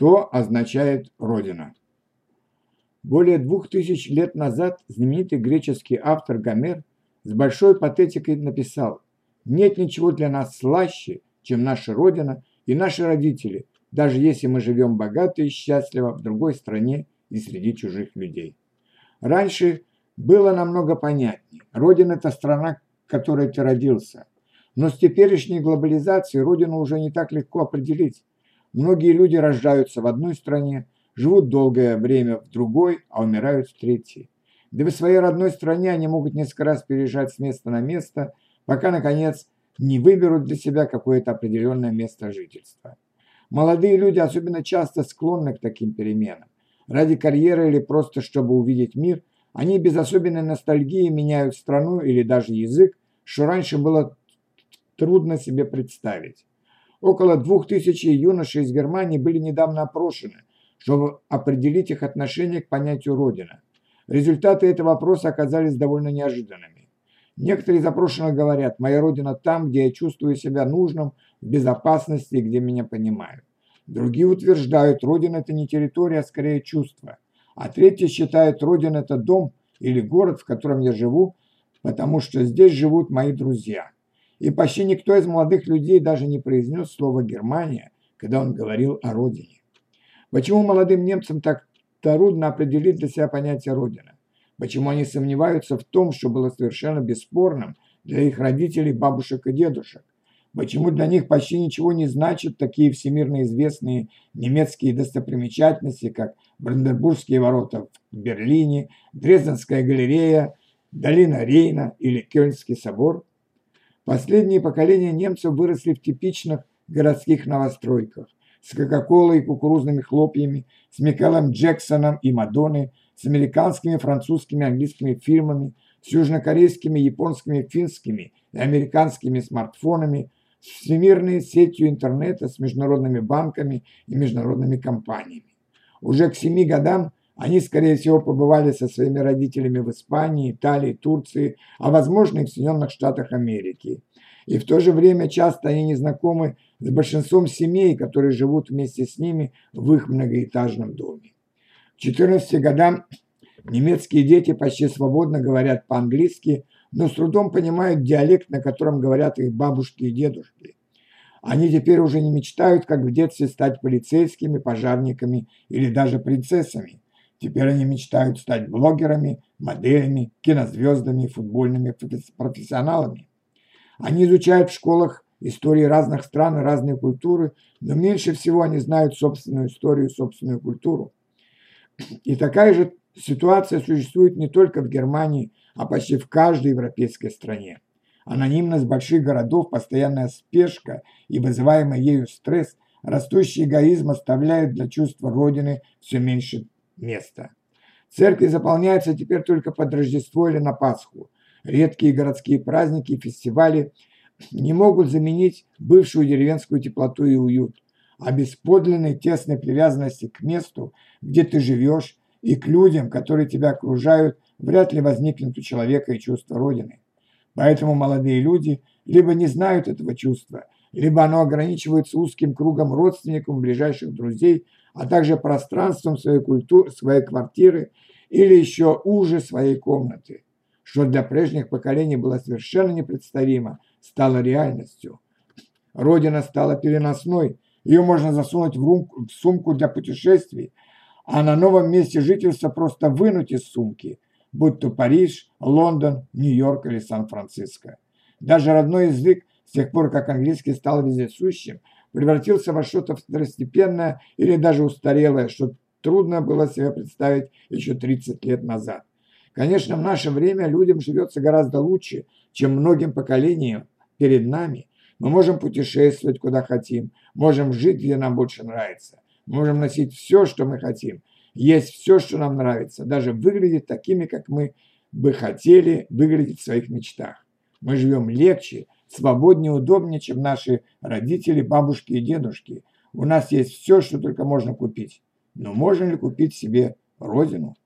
что означает Родина. Более двух тысяч лет назад знаменитый греческий автор Гомер с большой патетикой написал «Нет ничего для нас слаще, чем наша Родина и наши родители, даже если мы живем богато и счастливо в другой стране и среди чужих людей». Раньше было намного понятнее. Родина – это страна, в которой ты родился. Но с теперешней глобализацией Родину уже не так легко определить. Многие люди рождаются в одной стране, живут долгое время в другой, а умирают в третьей. Да в своей родной стране они могут несколько раз переезжать с места на место, пока, наконец, не выберут для себя какое-то определенное место жительства. Молодые люди особенно часто склонны к таким переменам. Ради карьеры или просто чтобы увидеть мир, они без особенной ностальгии меняют страну или даже язык, что раньше было трудно себе представить. Около двух тысяч юношей из Германии были недавно опрошены, чтобы определить их отношение к понятию «родина». Результаты этого вопроса оказались довольно неожиданными. Некоторые запрошенные говорят, моя родина там, где я чувствую себя нужным, в безопасности, где меня понимают. Другие утверждают, родина это не территория, а скорее чувство. А третьи считают, родина это дом или город, в котором я живу, потому что здесь живут мои друзья. И почти никто из молодых людей даже не произнес слово «Германия», когда он говорил о родине. Почему молодым немцам так трудно определить для себя понятие «родина»? Почему они сомневаются в том, что было совершенно бесспорным для их родителей, бабушек и дедушек? Почему для них почти ничего не значат такие всемирно известные немецкие достопримечательности, как Бранденбургские ворота в Берлине, Дрезденская галерея, долина Рейна или Кёльнский собор? Последние поколения немцев выросли в типичных городских новостройках с Кока-Колой и кукурузными хлопьями, с Микелом Джексоном и Мадонной, с американскими, французскими, английскими фильмами, с южнокорейскими, японскими, финскими и американскими смартфонами, с всемирной сетью интернета, с международными банками и международными компаниями. Уже к семи годам они, скорее всего, побывали со своими родителями в Испании, Италии, Турции, а возможно и в Соединенных Штатах Америки. И в то же время часто они не знакомы с большинством семей, которые живут вместе с ними в их многоэтажном доме. К 14 годам немецкие дети почти свободно говорят по-английски, но с трудом понимают диалект, на котором говорят их бабушки и дедушки. Они теперь уже не мечтают, как в детстве, стать полицейскими, пожарниками или даже принцессами. Теперь они мечтают стать блогерами, моделями, кинозвездами, футбольными профессионалами. Они изучают в школах истории разных стран и разные культуры, но меньше всего они знают собственную историю, собственную культуру. И такая же ситуация существует не только в Германии, а почти в каждой европейской стране. Анонимность больших городов, постоянная спешка и вызываемый ею стресс, растущий эгоизм оставляют для чувства Родины все меньше место. Церкви заполняются теперь только под Рождество или на Пасху. Редкие городские праздники и фестивали не могут заменить бывшую деревенскую теплоту и уют, а без подлинной тесной привязанности к месту, где ты живешь, и к людям, которые тебя окружают, вряд ли возникнет у человека и чувство Родины. Поэтому молодые люди либо не знают этого чувства, либо оно ограничивается узким кругом родственников, ближайших друзей, а также пространством своей, культуры, своей квартиры или еще уже своей комнаты, что для прежних поколений было совершенно непредставимо, стало реальностью. Родина стала переносной, ее можно засунуть в, румку, в сумку для путешествий, а на новом месте жительства просто вынуть из сумки, будь то Париж, Лондон, Нью-Йорк или Сан-Франциско. Даже родной язык, с тех пор, как английский стал вездесущим, превратился во что-то второстепенное или даже устарелое, что трудно было себе представить еще 30 лет назад. Конечно, в наше время людям живется гораздо лучше, чем многим поколениям перед нами. Мы можем путешествовать куда хотим, можем жить, где нам больше нравится, можем носить все, что мы хотим, есть все, что нам нравится, даже выглядеть такими, как мы бы хотели выглядеть в своих мечтах. Мы живем легче, свободнее, удобнее, чем наши родители, бабушки и дедушки. У нас есть все, что только можно купить. Но можно ли купить себе родину?